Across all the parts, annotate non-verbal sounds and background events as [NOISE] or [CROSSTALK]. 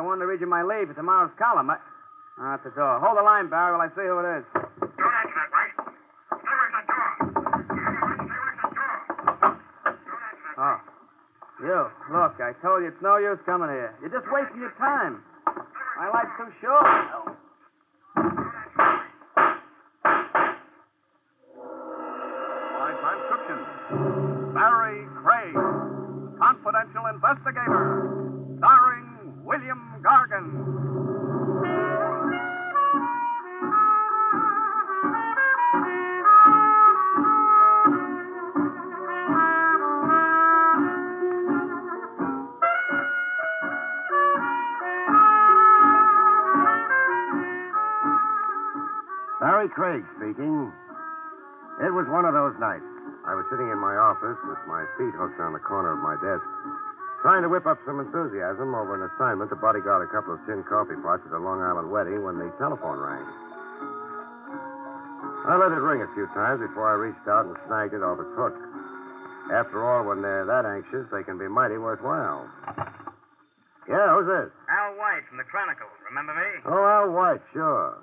I wanted to read you my leave for tomorrow's column. I... Oh, at the door. Hold the line, Barrie, while I see who it is. Don't answer that, White. Stay away from that door. Stay away from that door. Don't answer that. Oh. You, look, I told you it's no use coming here. You're just wasting your time. My life's too short. By transcription, Barrie Craig, confidential investigator, office with my feet hooked on the corner of my desk, trying to whip up some enthusiasm over an assignment to bodyguard a couple of tin coffee pots at a Long Island wedding when the telephone rang. I let it ring a few times before I reached out and snagged it off its hook. After all, when they're that anxious, they can be mighty worthwhile. Yeah, who's this? Al White from the Chronicle. Remember me? Oh, Al White, sure.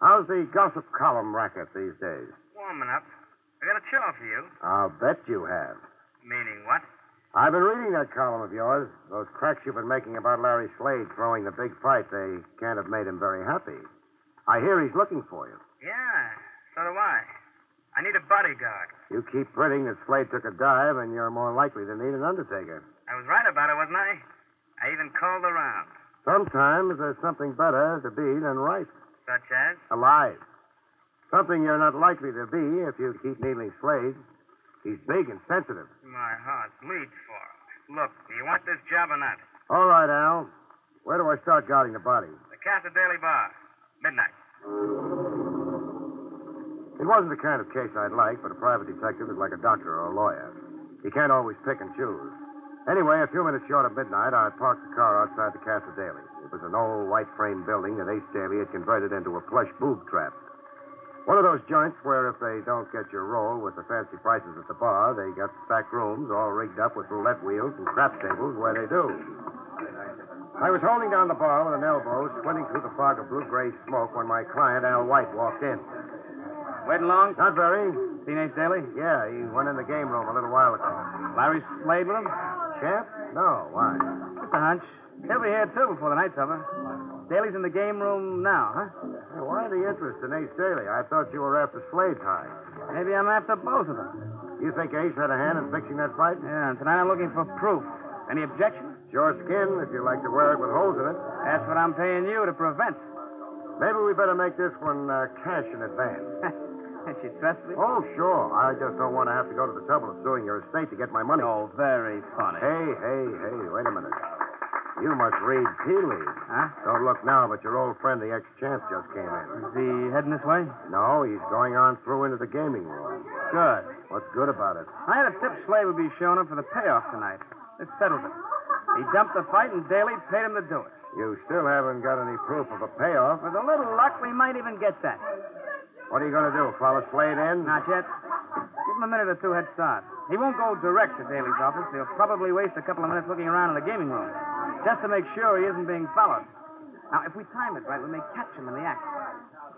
How's the gossip column racket these days? Warming up. I got a chore for you. I'll bet you have. Meaning what? I've been reading that column of yours. Those cracks you've been making about Larry Slade throwing the big fight, they can't have made him very happy. I hear he's looking for you. Yeah, so do I. I need a bodyguard. You keep printing that Slade took a dive, and you're more likely to need an undertaker. I was right about it, wasn't I? I even called around. Sometimes there's something better to be than right. Such as? Alive. Something you're not likely to be if you keep needling Slade. He's big and sensitive. My heart bleeds for him. Look, do you want this job or not? All right, Al. Where do I start guarding the body? The Casa Daly Bar. Midnight. It wasn't the kind of case I'd like, but a private detective is like a doctor or a lawyer. He can't always pick and choose. Anyway, a few minutes short of midnight, I parked the car outside the Casa Daly. It was an old white frame building that Ace Daly had converted into a plush boob trap. One of those joints where if they don't get your roll with the fancy prices at the bar, they got back rooms all rigged up with roulette wheels and crap tables where they do. I was holding down the bar with an elbow, squinting through the fog of blue-gray smoke when my client, Al White, walked in. Waiting long? Not very. Teenage Daly? Yeah, he went in the game room a little while ago. Larry Slade with him? Champ? No, why? Just a hunch. He'll be here, too, before the night's over. Daly's in the game room now, huh? Hey, why the interest in Ace Daly? I thought you were after Slade's hide. Maybe I'm after both of them. You think Ace had a hand in fixing that fight? Yeah, and tonight I'm looking for proof. Any objections? It's your skin if you like to wear it with holes in it. That's what I'm paying you to prevent. Maybe we better make this one uh, cash in advance. [LAUGHS] Can she trust me? Oh, sure. I just don't want to have to go to the trouble of suing your estate to get my money. Oh, very funny. Hey, hey, hey, wait a minute. You must read tea leaves. Huh? Don't look now, but your old friend, the ex-champ, just came in. Is he heading this way? No, he's going on through into the gaming room. Good. What's good about it? I had a tip Slade would be showing up for the payoff tonight. It settled it. He dumped the fight, and Daly paid him to do it. You still haven't got any proof of a payoff. With a little luck, we might even get that. What are you going to do? Follow Slade in? Not yet. Give him a minute or two head start. He won't go direct to Daly's office. He'll probably waste a couple of minutes looking around in the gaming room, just to make sure he isn't being followed. Now, if we time it right, we may catch him in the act.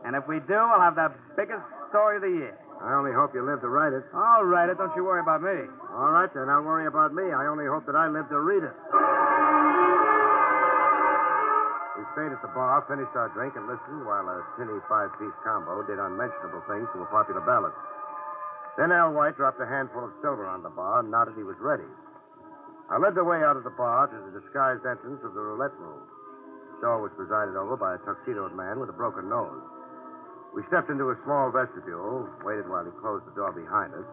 And if we do, we'll have the biggest story of the year. I only hope you live to write it. I'll write it. don't you worry about me. All right, then. Don't worry about me. I only hope that I live to read it. We stayed at the bar, finished our drink, and listened while a tinny five-piece combo did unmentionable things to a popular ballad. Then Al White dropped a handful of silver on the bar and nodded he was ready. I led the way out of the bar to the disguised entrance of the roulette room. The show was presided over by a tuxedoed man with a broken nose. We stepped into a small vestibule, waited while he closed the door behind us.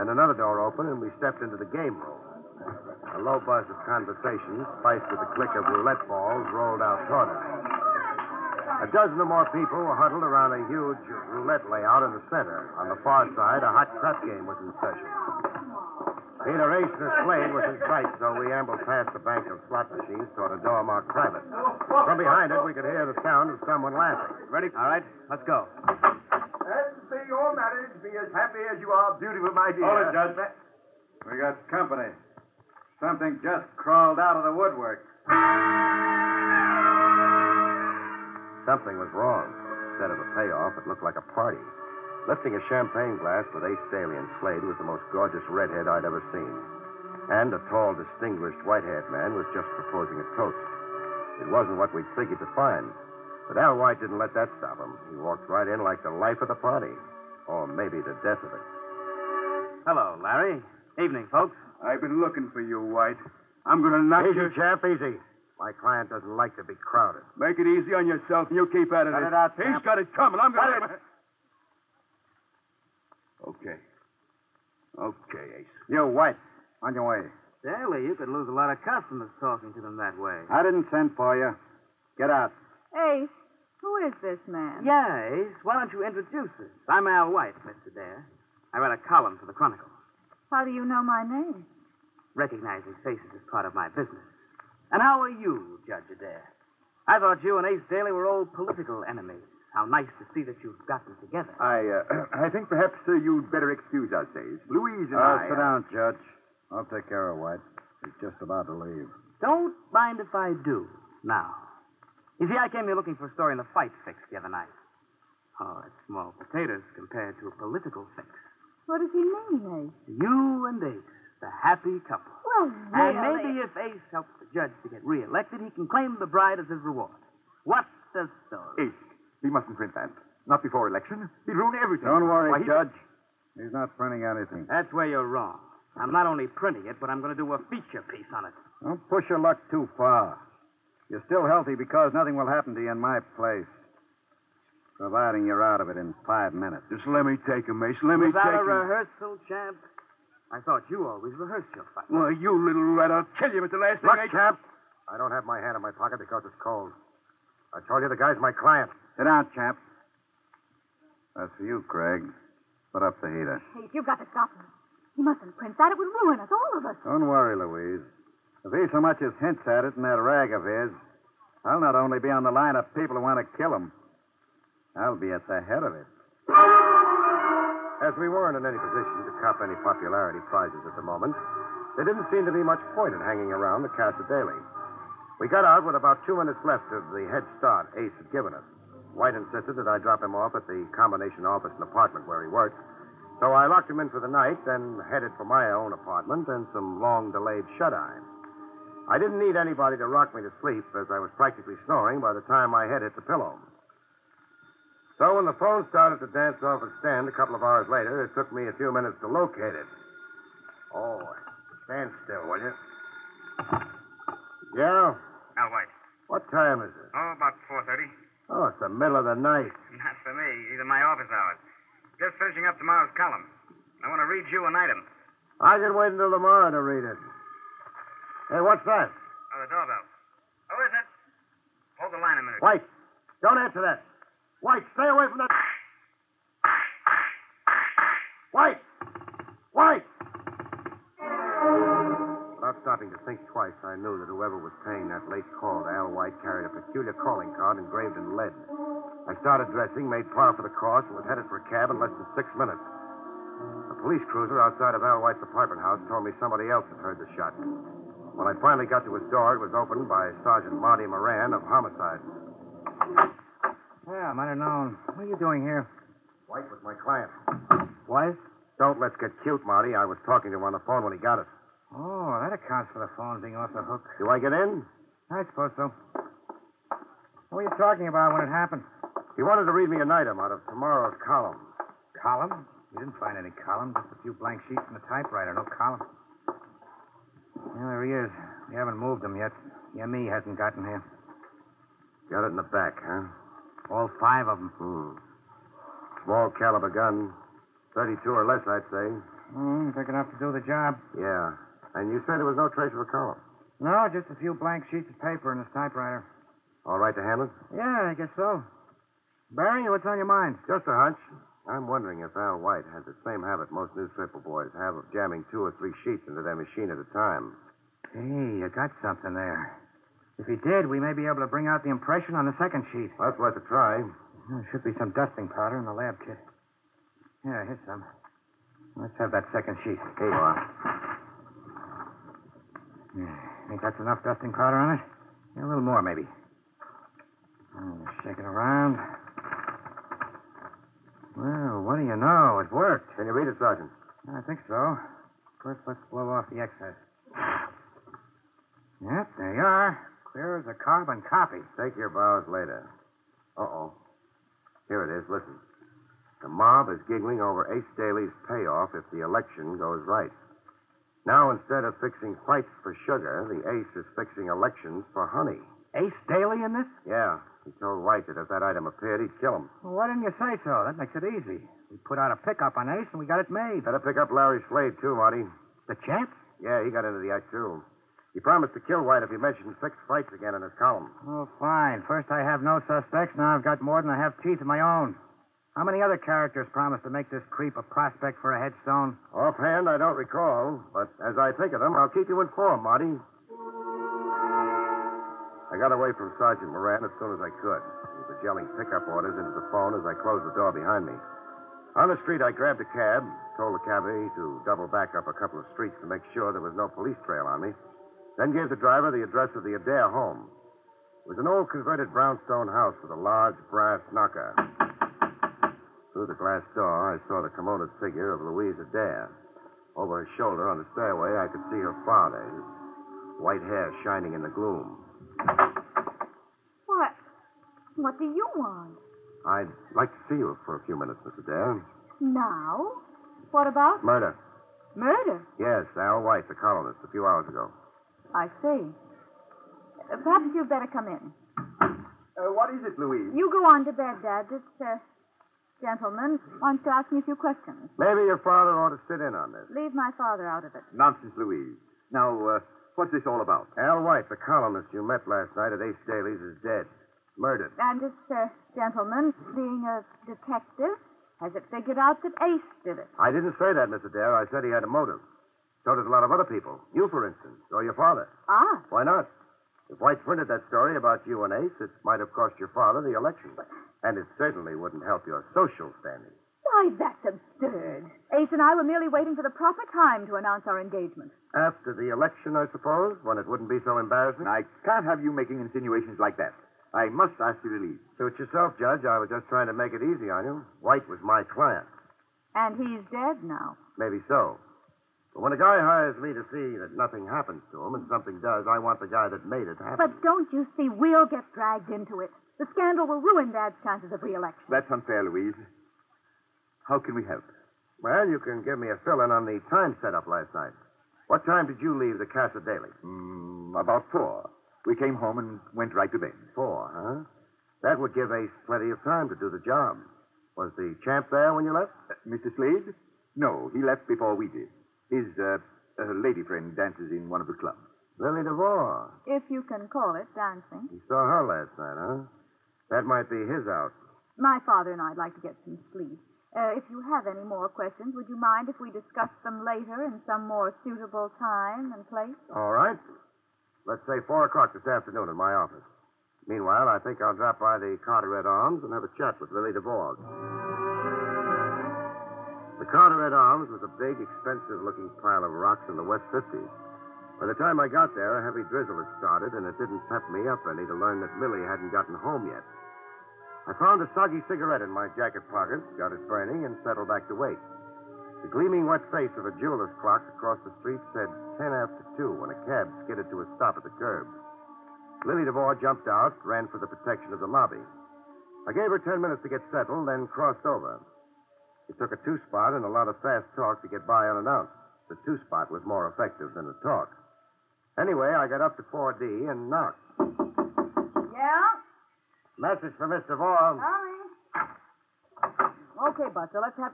Then another door opened, and we stepped into the game room. A low buzz of conversation, spiced with the click of roulette balls, rolled out toward us. A dozen or more people were huddled around a huge roulette layout in the center. On the far side, a hot crap game was in session. Either Ace or Slade was in sight, so we ambled past the bank of slot machines toward a door marked private. From behind it, we could hear the sound of someone laughing. Ready? All right, let's go. And may your marriage be as happy as you are beautiful, my dear. Hold it, Judge. We got company. Something just crawled out of the woodwork. Something was wrong. Instead of a payoff, it looked like a party. Lifting a champagne glass with Ace Daly and Slade was the most gorgeous redhead I'd ever seen. And a tall, distinguished, white-haired man was just proposing a toast. It wasn't what we'd figured to find. But Al White didn't let that stop him. He walked right in like the life of the party. Or maybe the death of it. Hello, Larry. Evening, folks. I've been looking for you, White. I'm going to knock Easy, you. chap, easy. My client doesn't like to be crowded. Make it easy on yourself, and you keep at it. Cut it out, He's Champ. got it coming. I'm going Cut to. Okay. Okay, Ace. You, White. On your way. Daly, you could lose a lot of customers talking to them that way. I didn't send for you. Get out. Ace, who is this man? Yeah, Ace. Why don't you introduce us? I'm Al White, Mr. Dare. I write a column for the Chronicle. How do you know my name? Recognizing faces is part of my business. And how are you, Judge Adair? I thought you and Ace Daly were old political enemies. How nice to see that you've gotten together. I, uh, [CLEARS THROAT] I think perhaps uh, you'd better excuse us, Ace. Louise and I. sit down, Judge. I'll take care of White. He's just about to leave. Don't mind if I do. Now, you see, I came here looking for a story in the fight fix the other night. Oh, it's small potatoes compared to a political fix. What does he mean, Ace? You and Ace, the happy couple. Well, really. And maybe if Ace helps the judge to get reelected, he can claim the bride as his reward. What's the story? Ace, he mustn't print that. Not before election. He'd ruin everything. Don't worry, Why, he- Judge. He's not printing anything. That's where you're wrong. I'm not only printing it, but I'm going to do a feature piece on it. Don't push your luck too far. You're still healthy because nothing will happen to you in my place. Providing you're out of it in five minutes. Just let me take him, Ace. Let me Was that take a him. rehearsal, champ? I thought you always rehearsed your fight. Why, you little rat. I'll kill you at the last thing I... champ, I don't have my hand in my pocket because it's cold. I told you the guy's my client. Sit down, chap. That's for you, Craig. Put up the heater. Ace, you've got to stop him. He mustn't print that. It would ruin us, all of us. Don't worry, Louise. If he so much as hints at it in that rag of his, I'll not only be on the line of people who want to kill him, I'll be at the head of it. As we weren't in any position to cop any popularity prizes at the moment, there didn't seem to be much point in hanging around the Casa Daly. We got out with about two minutes left of the head start Ace had given us. White insisted that I drop him off at the combination office and apartment where he worked. So I locked him in for the night, then headed for my own apartment and some long delayed shut eye. I didn't need anybody to rock me to sleep, as I was practically snoring by the time my head hit the pillow. So when the phone started to dance off its stand a couple of hours later, it took me a few minutes to locate it. Oh, stand still, will you? Yeah? Al White. What time is it? Oh, about 4.30. Oh, it's the middle of the night. Not for me. These are my office hours. Just finishing up tomorrow's column. I want to read you an item. I can wait until tomorrow to read it. Hey, what's that? Oh, the doorbell. Who is it? Hold the line a minute. White, don't answer that. White, stay away from that. White! White! Stopping to think twice, I knew that whoever was paying that late call to Al White carried a peculiar calling card engraved in lead. I started dressing, made par for the course, and was headed for a cab in less than six minutes. A police cruiser outside of Al White's apartment house told me somebody else had heard the shot. When I finally got to his door, it was opened by Sergeant Marty Moran of Homicide. Yeah, I might have known. What are you doing here? White was my client. Wife? Don't let's get cute, Marty. I was talking to him on the phone when he got us. Oh, that accounts for the phone being off the hook. Do I get in? I suppose so. What were you talking about when it happened? He wanted to read me an item out of tomorrow's column. Column? You didn't find any column, just a few blank sheets and a typewriter, no column. Yeah, there he is. We haven't moved him yet. Yemi hasn't gotten here. Got it in the back, huh? All five of them. Hmm. Small caliber gun. 32 or less, I'd say. Hmm, big enough to do the job. Yeah. And you said there was no trace of a column. No, just a few blank sheets of paper in his typewriter. All right to handle it? Yeah, I guess so. Barrie, what's on your mind? Just a hunch. I'm wondering if Al White has the same habit most newspaper boys have of jamming two or three sheets into their machine at a time. Hey, you got something there. If he did, we may be able to bring out the impression on the second sheet. Well, that's worth a try. There should be some dusting powder in the lab kit. Yeah, here's some. Let's have that second sheet. Here you are. Hmm. Yeah, think that's enough dusting powder on it? Yeah, a little more, maybe. Hmm, oh, shake it around. Well, what do you know? It worked. Can you read it, Sergeant? I think so. First, let's blow off the excess. Yep, there you are. Clear as a carbon copy. Take your bows later. Uh-oh. Here it is. Listen. The mob is giggling over Ace Daly's payoff if the election goes right. Now, instead of fixing fights for sugar, the Ace is fixing elections for honey. Ace Daly in this? Yeah. He told White that if that item appeared, he'd kill him. Well, why didn't you say so? That makes it easy. We put out a pickup on Ace and we got it made. Better pick up Larry Slade, too, Marty. The champ? Yeah, he got into the act, too. He promised to kill White if he mentioned six fights again in his column. Oh, fine. First I have no suspects. Now I've got more than I have teeth of my own. How many other characters promised to make this creep a prospect for a headstone? Offhand, I don't recall, but as I think of them, I'll keep you informed, Marty. I got away from Sergeant Moran as soon as I could. He was yelling pickup orders into the phone as I closed the door behind me. On the street, I grabbed a cab, told the cabbie to double back up a couple of streets to make sure there was no police trail on me, then gave the driver the address of the Adair home. It was an old converted brownstone house with a large brass knocker. Through the glass door, I saw the kimonoed figure of Louise Adair. Over her shoulder on the stairway, I could see her father, his white hair shining in the gloom. What? What do you want? I'd like to see you for a few minutes, Miss Adair. Now? What about Murder. murder? Yes, Al White, the colonist, a few hours ago. I see. Uh, Perhaps you'd better come in. Uh, what is it, Louise? You go on to bed, Dad. This uh, gentleman wants to ask me a few questions. Maybe your father ought to sit in on this. Leave my father out of it. Nonsense, Louise. Now, uh, what's this all about? Al White, the columnist you met last night at Ace Daly's, is dead. Murdered. And this uh, gentleman, being a detective, has it figured out that Ace did it. I didn't say that, Mr. Adair. I said he had a motive. So did a lot of other people. You, for instance, or your father. Ah, Why not? If White printed that story about you and Ace, it might have cost your father the election. And it certainly wouldn't help your social standing. why, that's absurd. Ace and I were merely waiting for the proper time to announce our engagement. After the election, I suppose, when it wouldn't be so embarrassing. I can't have you making insinuations like that. I must ask you to leave. Suit yourself, Judge. I was just trying to make it easy on you. White was my client. And he's dead now. Maybe so. But when a guy hires me to see that nothing happens to him and something does, I want the guy that made it happen. But don't you see, we'll get dragged into it. The scandal will ruin Dad's chances of re-election. That's unfair, Louise. How can we help? Well, you can give me a fill-in on the time setup last night. What time did you leave the Casa Daly? Mm, about four. We came home and went right to bed. Four, huh? That would give Ace plenty of time to do the job. Was the champ there when you left? Uh, Mr. Slade? No, he left before we did. His uh, uh, lady friend dances in one of the clubs. Lily DeVore. If you can call it dancing. You saw her last night, huh? That might be his out. My father and I'd like to get some sleep. Uh, if you have any more questions, would you mind if we discuss them later in some more suitable time and place? All right. Let's say four o'clock this afternoon in my office. Meanwhile, I think I'll drop by the Carteret Arms and have a chat with Lily DeVore. The Carteret Arms was a big, expensive-looking pile of rocks in the West 50s. By the time I got there, a heavy drizzle had started, and it didn't pep me up any to learn that Lily hadn't gotten home yet. I found a soggy cigarette in my jacket pocket, got it burning, and settled back to wait. The gleaming wet face of a jeweler's clock across the street said ten after two when a cab skidded to a stop at the curb. Lily DeVore jumped out, ran for the protection of the lobby. I gave her ten minutes to get settled, then crossed over. It took a two spot and a lot of fast talk to get by unannounced. The two spot was more effective than the talk. Anyway, I got up to 4D and knocked. Yeah? Message for Mr. DeVore. Coming. Okay, Buster, let's have.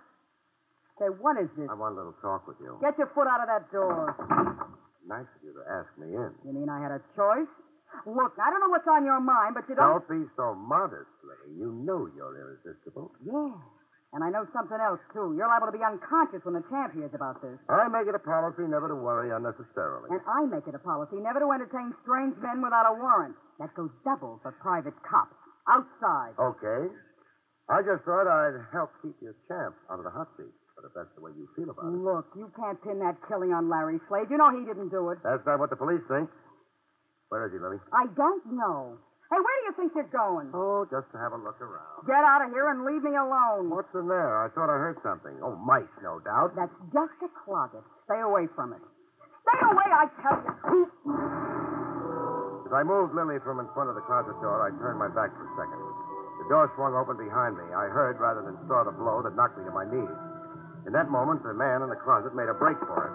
Say, what is this? I want a little talk with you. Get your foot out of that door. Nice of you to ask me in. You mean I had a choice? Look, I don't know what's on your mind, but you don't. Don't be so modest, Lily. You know you're irresistible. Yeah. And I know something else, too. You're liable to be unconscious when the champ hears about this. I make it a policy never to worry unnecessarily. And I make it a policy never to entertain strange men without a warrant. That goes double for private cops. Outside. Okay. I just thought I'd help keep your champ out of the hot seat. But if that's the way you feel about it. Look, you can't pin that killing on Larry Slade. You know he didn't do it. That's not what the police think. Where is he, Lily? I don't know. Hey, where do you think you're going? Oh, just to have a look around. Get out of here and leave me alone. What's in there? I thought I heard something. Oh, mice, no doubt. That's just a closet. Stay away from it. Stay away, I tell you. As I moved Lily from in front of the closet door, I turned my back for a second. The door swung open behind me. I heard rather than saw the blow that knocked me to my knees. In that moment, the man in the closet made a break for it.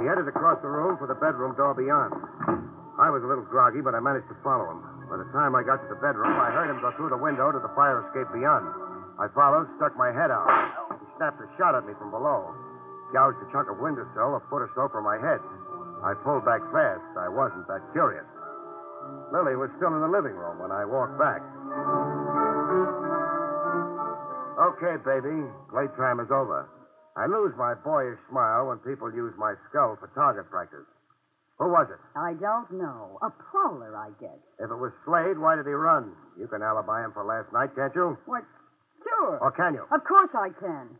He headed across the room for the bedroom door beyond. I was a little groggy, but I managed to follow him. By the time I got to the bedroom, I heard him go through the window to the fire escape beyond. I followed, stuck my head out. He snapped a shot at me from below, gouged a chunk of windowsill a foot or so from my head. I pulled back fast. I wasn't that curious. Lily was still in the living room when I walked back. Okay, baby. Playtime is over. I lose my boyish smile when people use my skull for target practice. Who was it? I don't know. A prowler, I guess. If it was Slade, why did he run? You can alibi him for last night, can't you? What? Sure. Or can you? Of course I can.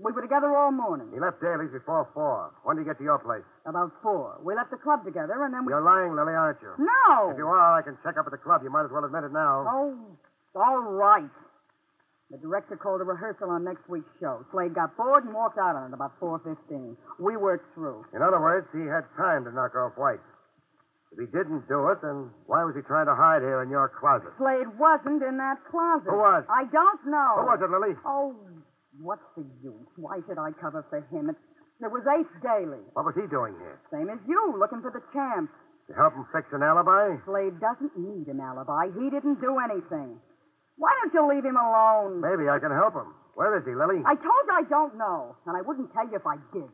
We were together all morning. He left Daly's before four. When did he get to your place? About four. We left the club together, and then we. You're lying, Lily, aren't you? No. If you are, I can check up at the club. You might as well admit it now. Oh, all right. The director called a rehearsal on next week's show. Slade got bored and walked out on it about 4.15. We worked through. In other words, he had time to knock off White. If he didn't do it, then why was he trying to hide here in your closet? Slade wasn't in that closet. Who was? I don't know. Who was it, Lily? Oh, what's the use? Why should I cover for him? It, it was Ace Daly. What was he doing here? Same as you, looking for the champ. To help him fix an alibi? Slade doesn't need an alibi. He didn't do anything. Why don't you leave him alone? Maybe I can help him. Where is he, Lily? I told you I don't know, and I wouldn't tell you if I did.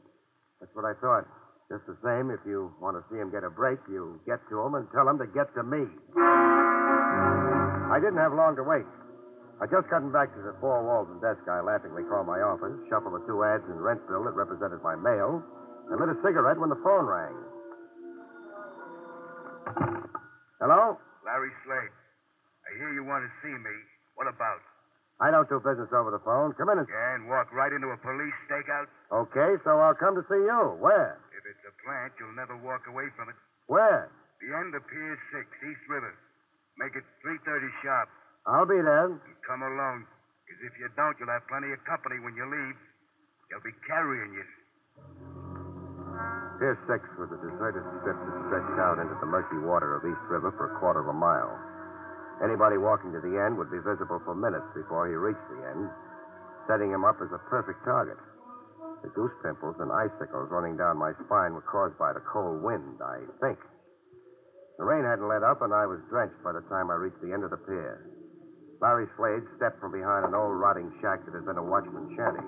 That's what I thought. Just the same, if you want to see him get a break, you get to him and tell him to get to me. I didn't have long to wait. I just gotten back to the four walls and desk I laughingly call my office, shuffled the two ads and rent bill that represented my mail, and lit a cigarette when the phone rang. Hello? Larry Slade. I hear you want to see me. What about? I don't do business over the phone. Come in and. Yeah, and walk right into a police stakeout? Okay, so I'll come to see you. Where? If it's a plant, you'll never walk away from it. Where? The end of Pier 6, East River. Make it 3.30 sharp. I'll be there. And come alone. Because if you don't, you'll have plenty of company when you leave. They'll be carrying you. Pier 6 was a deserted strip that stretched out into the murky water of East River for a quarter of a mile. Anybody walking to the end would be visible for minutes before he reached the end, setting him up as a perfect target. The goose pimples and icicles running down my spine were caused by the cold wind, I think. The rain hadn't let up, and I was drenched by the time I reached the end of the pier. Larry Slade stepped from behind an old rotting shack that had been a watchman's shanty.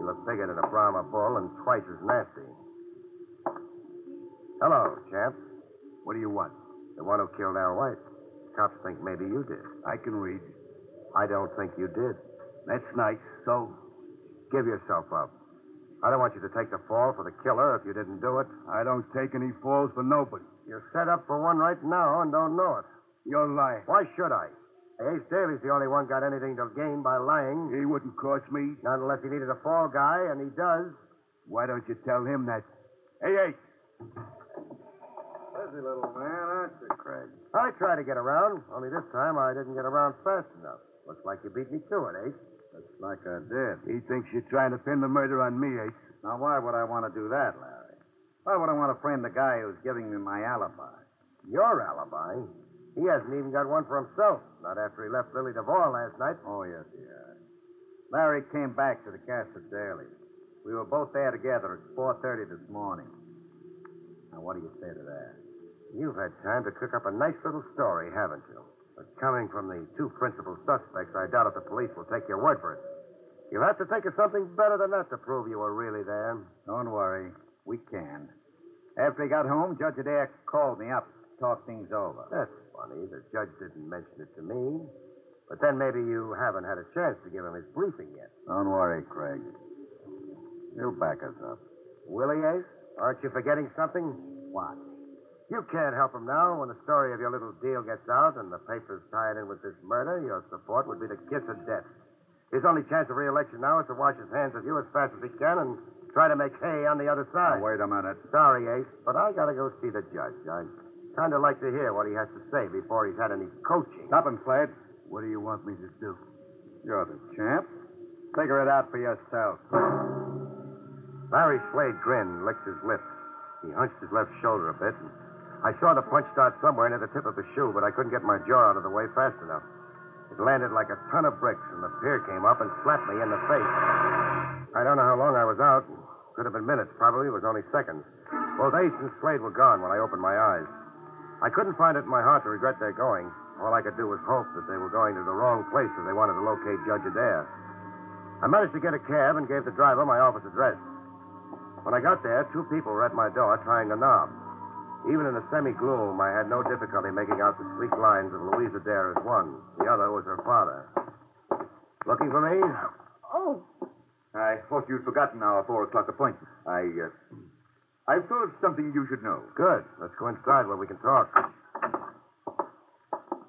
He looked bigger than a Brahma bull and twice as nasty. Hello, champ. What do you want? The one who killed Al White. Cops think maybe you did. I can read. I don't think you did. That's nice. So? Give yourself up. I don't want you to take the fall for the killer if you didn't do it. I don't take any falls for nobody. You're set up for one right now and don't know it. You're lying. Why should I? Ace Daly's the only one got anything to gain by lying. He wouldn't cross me. Not unless he needed a fall guy, and he does. Why don't you tell him that? Hey, Ace. Busy little man, aren't you, Craig? I tried to get around, only this time I didn't get around fast enough. Looks like you beat me to it, Ace. Looks like I did. He thinks you're trying to pin the murder on me, Ace. Now, why would I want to do that, Larry? Why would I want to frame the guy who's giving me my alibi? Your alibi? He hasn't even got one for himself. Not after he left Lily DeVore last night. Oh, yes, he has. Larry came back to the Casa Daly. We were both there together at 4.30 this morning. Now, what do you say to that? You've had time to cook up a nice little story, haven't you? But coming from the two principal suspects, I doubt if the police will take your word for it. You'll have to think of something better than that to prove you were really there. Don't worry. We can. After he got home, Judge Adair called me up to talk things over. That's funny. The judge didn't mention it to me. But then maybe you haven't had a chance to give him his briefing yet. Don't worry, Craig. He'll back us up. Will he, Ace? Aren't you forgetting something? What? You can't help him now. When the story of your little deal gets out and the papers tie it in with this murder, your support would be the kiss of death. His only chance of re-election now is to wash his hands of you as fast as he can and try to make hay on the other side. Now, wait a minute. Sorry, Ace, but I gotta go see the judge. I'd kind of like to hear what he has to say before he's had any coaching. Stop him, Slade. What do you want me to do? You're the champ. Figure it out for yourself. Larry Slade grinned, licked his lips. He hunched his left shoulder a bit, and I saw the punch start somewhere near the tip of his shoe, but I couldn't get my jaw out of the way fast enough. It landed like a ton of bricks, and the pier came up and slapped me in the face. I don't know how long I was out. Could have been minutes, probably. It was only seconds. Both Ace and Slade were gone when I opened my eyes. I couldn't find it in my heart to regret their going. All I could do was hope that they were going to the wrong place if they wanted to locate Judge Adair. I managed to get a cab and gave the driver my office address. When I got there, two people were at my door trying the knob. Even in the semi-gloom, I had no difficulty making out the sleek lines of Louise Adair as one. The other was her father. Looking for me? Oh, I thought you'd forgotten our four o'clock appointment. I, uh, I've thought of something you should know. Good. Let's go inside where we can talk.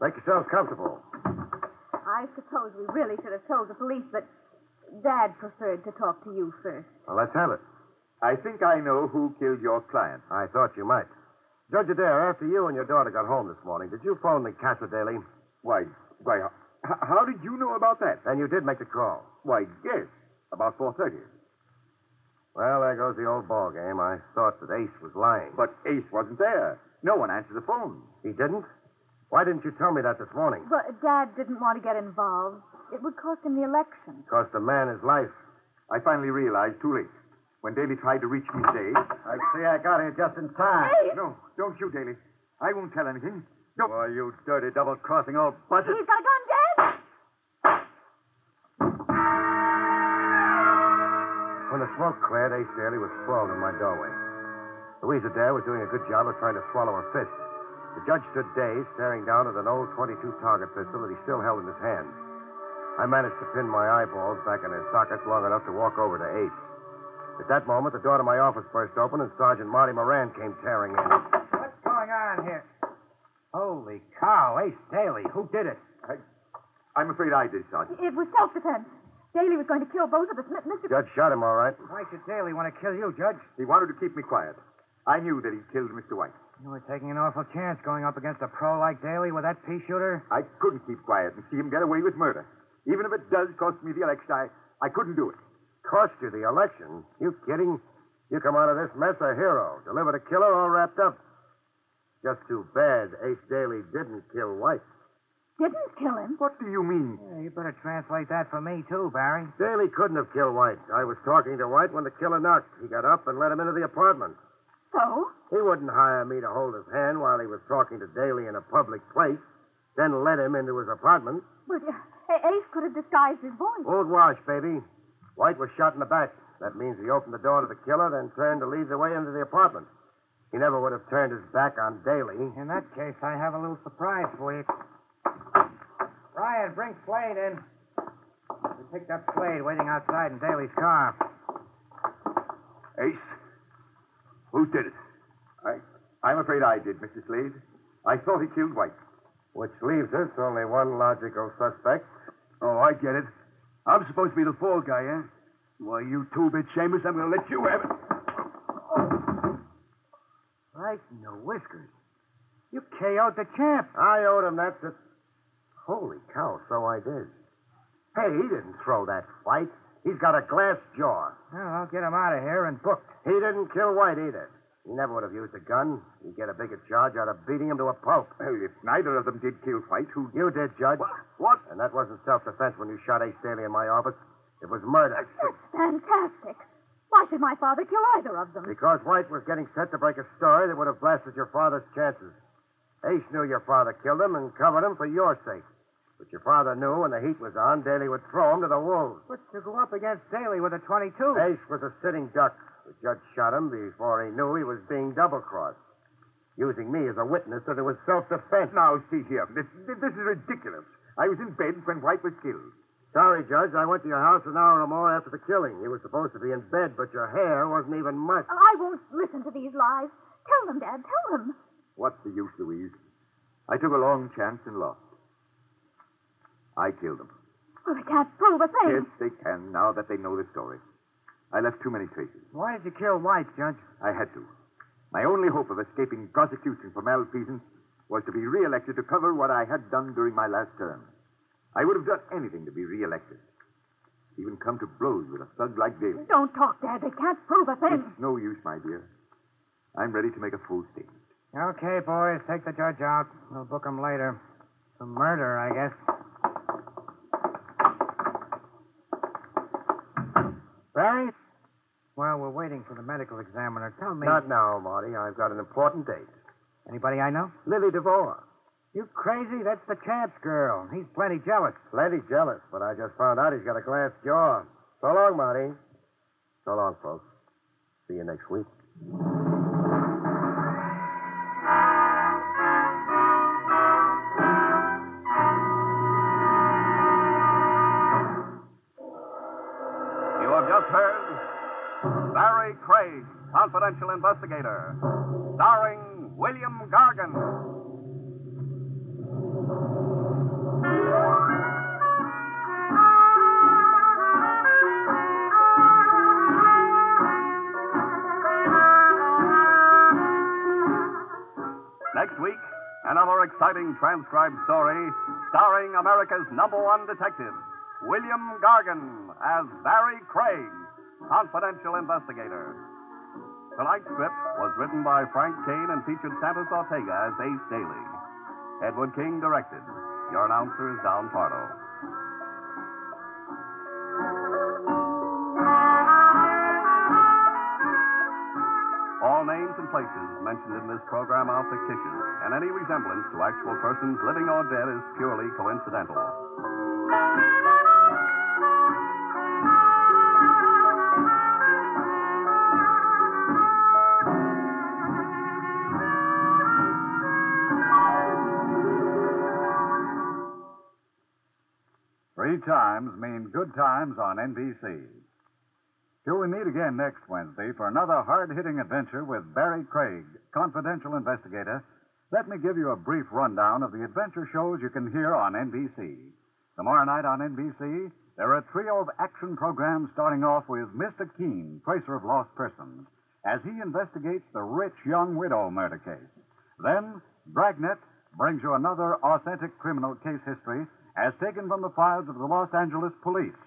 Make yourselves comfortable. I suppose we really should have told the police, but Dad preferred to talk to you first. Well, let's have it. I think I know who killed your client. I thought you might. Judge Adair, after you and your daughter got home this morning, did you phone the Casa Daly? Why, why, h- how did you know about that? Then you did make the call. Why, yes, about 4.30. Well, there goes the old ball game. I thought that Ace was lying. But Ace wasn't there. No one answered the phone. He didn't? Why didn't you tell me that this morning? But Dad didn't want to get involved. It would cost him the election. Cost a man his life. I finally realized too late. When Daly tried to reach me today. I see I got here just in time. Hey! No, don't you, Daly. I won't tell anything. No. Boy, you dirty double-crossing old budget. He's got a gun, Dad! When the smoke cleared, Ace Daly was sprawled in my doorway. Louise Adair was doing a good job of trying to swallow her fist. The judge stood dazed, staring down at an old 22 target pistol that he still held in his hand. I managed to pin my eyeballs back in their sockets long enough to walk over to Ace. At that moment, the door to my office burst open, and Sergeant Marty Moran came tearing in. What's going on here? Holy cow, Ace Daly. Who did it? I, I'm afraid I did, Sergeant. It was self-defense. Daly was going to kill both of us. M- Mr. Judge shot him, all right. Why should Daly want to kill you, Judge? He wanted to keep me quiet. I knew that he killed Mr. White. You were taking an awful chance going up against a pro like Daly with that pea shooter. I couldn't keep quiet and see him get away with murder. Even if it does cost me the election, I, I couldn't do it. Cost you the election? You kidding? You come out of this mess a hero. Delivered a killer all wrapped up. Just too bad Ace Daly didn't kill White. Didn't kill him. What do you mean? Yeah, you better translate that for me, too, Barrie. Daly couldn't have killed White. I was talking to White when the killer knocked. He got up and let him into the apartment. So? He wouldn't hire me to hold his hand while he was talking to Daly in a public place, then let him into his apartment. But uh, Ace could have disguised his voice. Old wash, baby. White was shot in the back. That means he opened the door to the killer, then turned to lead the way into the apartment. He never would have turned his back on Daly. In that case, I have a little surprise for you. Ryan, bring Slade in. We picked up Slade waiting outside in Daly's car. Ace? Who did it? I, I'm afraid I did, Mr. Slade. I thought he killed White. Which leaves us only one logical suspect. Oh, I get it. I'm supposed to be the fall guy, eh? Why, you two-bit shameless, I'm going to let you have it. Right in the whiskers. You KO'd the champ. I owed him that. To... Holy cow, so I did. Hey, he didn't throw that fight. He's got a glass jaw. Well, I'll get him out of here and booked. He didn't kill White either. He never would have used a gun. He'd get a bigger charge out of beating him to a pulp. Well, if neither of them did kill White, who... You did, Judge. What? What? And that wasn't self-defense when you shot Ace Daly in my office. It was murder. That's fantastic. Why should my father kill either of them? Because White was getting set to break a story that would have blasted your father's chances. Ace knew your father killed him and covered him for your sake. But your father knew when the heat was on, Daly would throw him to the wolves. But to go up against Daly with a 22. Ace was a sitting duck. The judge shot him before he knew he was being double crossed, using me as a witness that it was self defense. Now, see here. This, this is ridiculous. I was in bed when White was killed. Sorry, Judge. I went to your house an hour or more after the killing. You were supposed to be in bed, but your hair wasn't even much. I won't listen to these lies. Tell them, Dad. Tell them. What's the use, Louise? I took a long chance and lost. I killed them. Well, they can't prove a thing. Yes, they can, now that they know the story. I left too many traces. Why did you kill White, Judge? I had to. My only hope of escaping prosecution for malfeasance was to be reelected to cover what I had done during my last term. I would have done anything to be reelected. Even come to blows with a thug like Daly. Don't talk, Dad. They can't prove a thing. It's no use, my dear. I'm ready to make a full statement. Okay, boys, take the judge out. We'll book him later. For murder, I guess. Barrie? Well, we're waiting for the medical examiner. Tell me. Not now, Marty. I've got an important date. Anybody I know? Lily DeVore. You crazy? That's the champ's girl. He's plenty jealous. Plenty jealous, but I just found out he's got a glass jaw. So long, Marty. So long, folks. See you next week. Confidential investigator, starring William Gargan. Next week, another exciting transcribed story starring America's number one detective, William Gargan, as Barrie Craig, confidential investigator. Tonight's script was written by Frank Kane and featured Santos Ortega as Ace Daly. Edward King directed. Your announcer is Don Pardo. All names and places mentioned in this program are fictitious, and any resemblance to actual persons living or dead is purely coincidental. Three times mean good times on NBC. Till we meet again next Wednesday for another hard hitting adventure with Barry Craig, confidential investigator, let me give you a brief rundown of the adventure shows you can hear on NBC. Tomorrow night on NBC, there are a trio of action programs starting off with Mr. Keene, Tracer of Lost Persons, as he investigates the rich young widow murder case. Then, Dragnet brings you another authentic criminal case history as taken from the files of the Los Angeles police.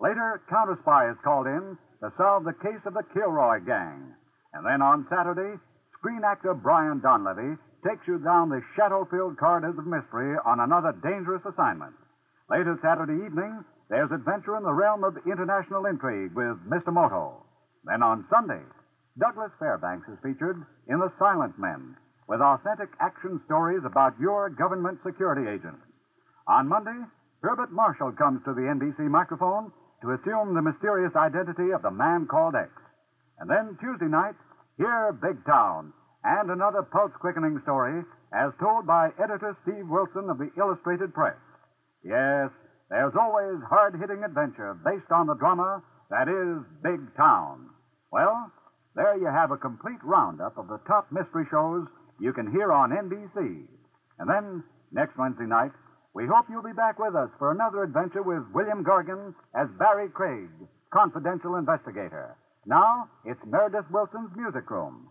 Later, Counter Spy is called in to solve the case of the Kilroy gang. And then on Saturday, screen actor Brian Donlevy takes you down the shadow filled corridors of mystery on another dangerous assignment. Later Saturday evening, there's adventure in the realm of international intrigue with Mr. Moto. Then on Sunday, Douglas Fairbanks is featured in The Silent Men with authentic action stories about your government security agents. On Monday, Herbert Marshall comes to the NBC microphone to assume the mysterious identity of the man called X. And then Tuesday night, hear Big Town and another pulse quickening story as told by editor Steve Wilson of the Illustrated Press. Yes, there's always hard hitting adventure based on the drama that is Big Town. Well, there you have a complete roundup of the top mystery shows you can hear on NBC. And then, next Wednesday night, we hope you'll be back with us for another adventure with William Gargan as Barrie Craig, confidential investigator. Now, it's Meredith Willson's Music Room.